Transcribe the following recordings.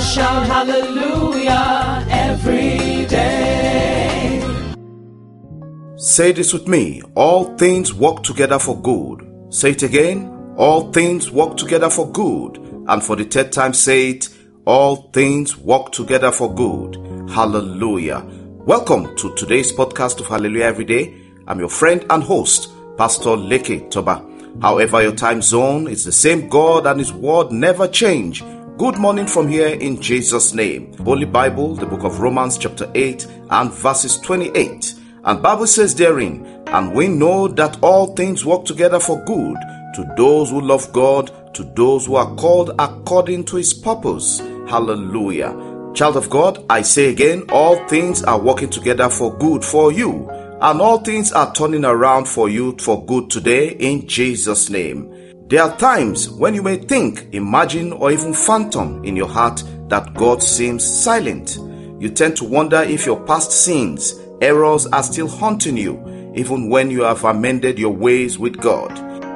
shout hallelujah every day. Say this with me. All things work together for good. Say it again. All things work together for good. And for the third time, say it. All things work together for good. Hallelujah. Welcome to today's podcast of Hallelujah Every Day. I'm your friend and host, Pastor Leke Toba. However, your time zone is the same God and His word never change. Good morning from here in Jesus' name. Holy Bible, the book of Romans, chapter 8 and verses 28. And Bible says therein, and we know that all things work together for good to those who love God, to those who are called according to his purpose. Hallelujah. Child of God, I say again, all things are working together for good for you, and all things are turning around for you for good today in Jesus' name. There are times when you may think, imagine, or even phantom in your heart that God seems silent. You tend to wonder if your past sins, errors are still haunting you, even when you have amended your ways with God.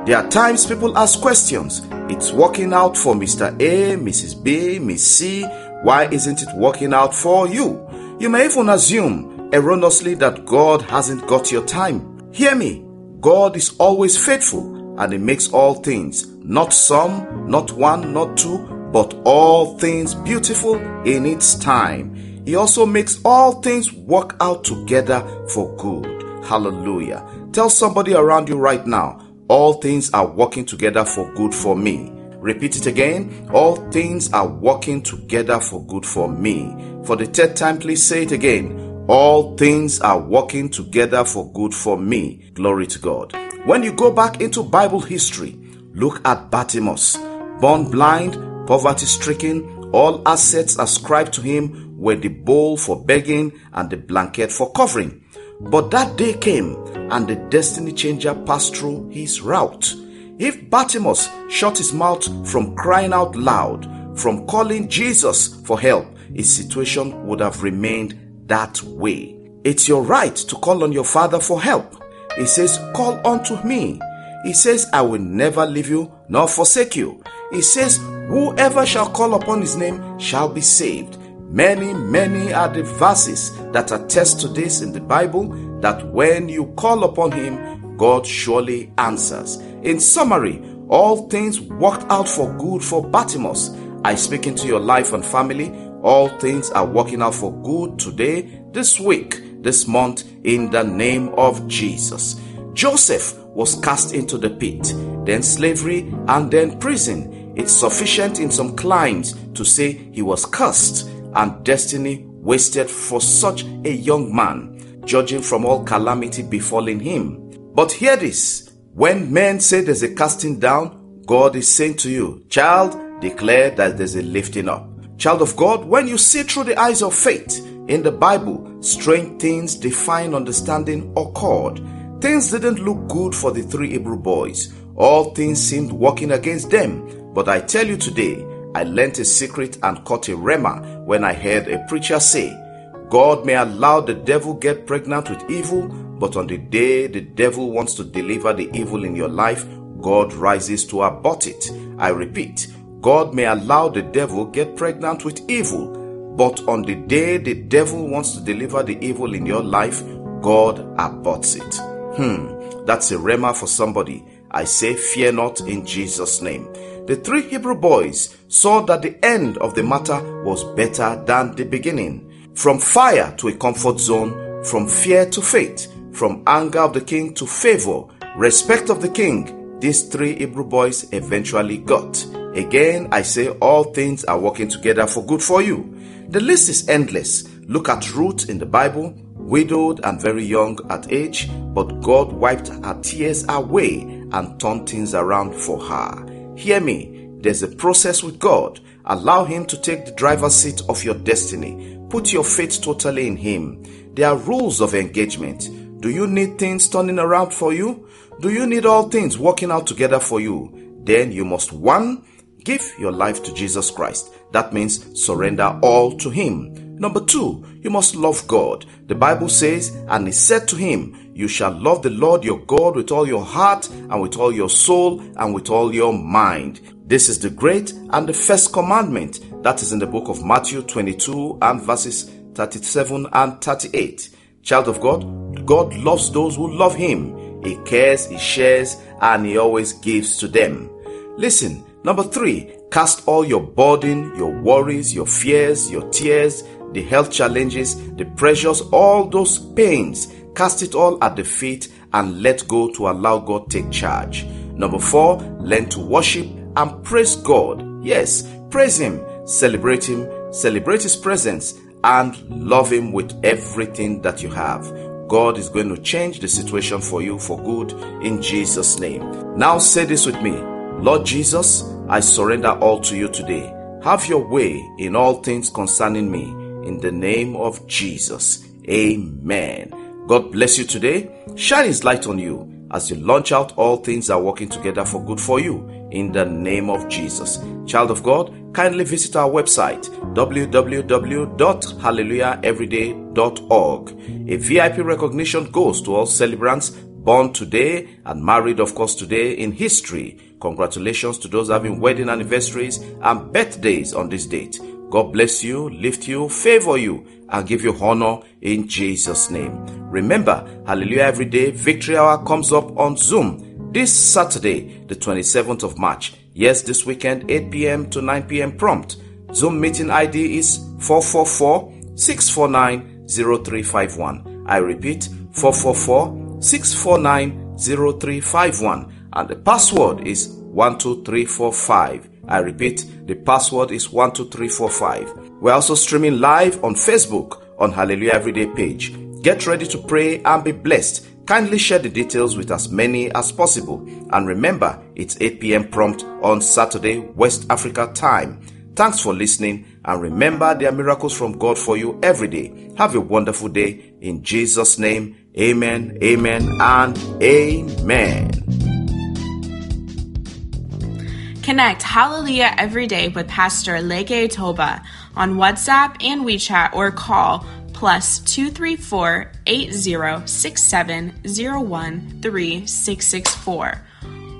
There are times people ask questions. It's working out for Mr. A, Mrs. B, Miss C. Why isn't it working out for you? You may even assume erroneously that God hasn't got your time. Hear me. God is always faithful and He makes all things, not some, not one, not two, but all things beautiful in its time. He also makes all things work out together for good. Hallelujah. Tell somebody around you right now, all things are working together for good for me. Repeat it again. All things are working together for good for me. For the third time, please say it again. All things are working together for good for me. Glory to God. When you go back into Bible history, look at Bartimaeus. Born blind, poverty stricken, all assets ascribed to him were the bowl for begging and the blanket for covering. But that day came and the destiny changer passed through his route. If Bartimaeus shut his mouth from crying out loud, from calling Jesus for help, his situation would have remained that way. It's your right to call on your Father for help. He says, Call unto me. He says, I will never leave you nor forsake you. He says, Whoever shall call upon his name shall be saved. Many, many are the verses that attest to this in the Bible that when you call upon him, God surely answers. In summary, all things worked out for good for Bartimaeus. I speak into your life and family. All things are working out for good today, this week, this month, in the name of Jesus. Joseph was cast into the pit, then slavery, and then prison. It's sufficient in some climes to say he was cursed and destiny wasted for such a young man, judging from all calamity befalling him. But hear this when men say there's a casting down, God is saying to you, Child, declare that there's a lifting up. Child of God, when you see through the eyes of faith in the Bible, strange things define understanding occurred. Things didn't look good for the three Hebrew boys. All things seemed working against them. But I tell you today, I learnt a secret and caught a rhema when I heard a preacher say, God may allow the devil get pregnant with evil, but on the day the devil wants to deliver the evil in your life, God rises to abort it. I repeat, God may allow the devil get pregnant with evil, but on the day the devil wants to deliver the evil in your life, God aborts it. Hmm, that's a rhema for somebody. I say, fear not in Jesus' name. The three Hebrew boys saw that the end of the matter was better than the beginning. From fire to a comfort zone, from fear to faith, from anger of the king to favor, respect of the king, these three Hebrew boys eventually got. Again, I say all things are working together for good for you. The list is endless. Look at Ruth in the Bible, widowed and very young at age, but God wiped her tears away and turned things around for her. Hear me, there's a process with God. Allow Him to take the driver's seat of your destiny. Put your faith totally in Him. There are rules of engagement. Do you need things turning around for you? Do you need all things working out together for you? Then you must one, give your life to Jesus Christ. That means surrender all to Him. Number two, you must love God. The Bible says, and he said to him, You shall love the Lord your God with all your heart and with all your soul and with all your mind. This is the great and the first commandment that is in the book of Matthew 22 and verses 37 and 38. Child of God, God loves those who love Him. He cares, He shares, and He always gives to them. Listen, number three, cast all your burden, your worries, your fears, your tears, the health challenges, the pressures, all those pains, cast it all at the feet and let go to allow God take charge. Number four, learn to worship and praise God. Yes, praise Him, celebrate Him, celebrate His presence, and love Him with everything that you have. God is going to change the situation for you for good in Jesus' name. Now say this with me Lord Jesus, I surrender all to you today. Have your way in all things concerning me. In the name of Jesus. Amen. God bless you today. Shine His light on you as you launch out all things that are working together for good for you in the name of Jesus. Child of God, kindly visit our website www.hallelujaheveryday.org. A VIP recognition goes to all celebrants born today and married, of course, today in history. Congratulations to those having wedding anniversaries and birthdays on this date. God bless you, lift you, favor you, and give you honor in Jesus' name. Remember, Hallelujah Every Day Victory Hour comes up on Zoom this Saturday, the 27th of March. Yes, this weekend, 8 p.m. to 9 p.m. prompt. Zoom meeting ID is 444 649 0351. I repeat, 444 649 0351. And the password is 12345. I repeat, the password is 12345. We're also streaming live on Facebook on Hallelujah Everyday page. Get ready to pray and be blessed. Kindly share the details with as many as possible. And remember, it's 8 p.m. prompt on Saturday, West Africa time. Thanks for listening and remember there are miracles from God for you every day. Have a wonderful day in Jesus' name. Amen, amen, and amen. Connect Hallelujah every day with Pastor Leke Toba on WhatsApp and WeChat or call plus 234 8067 3664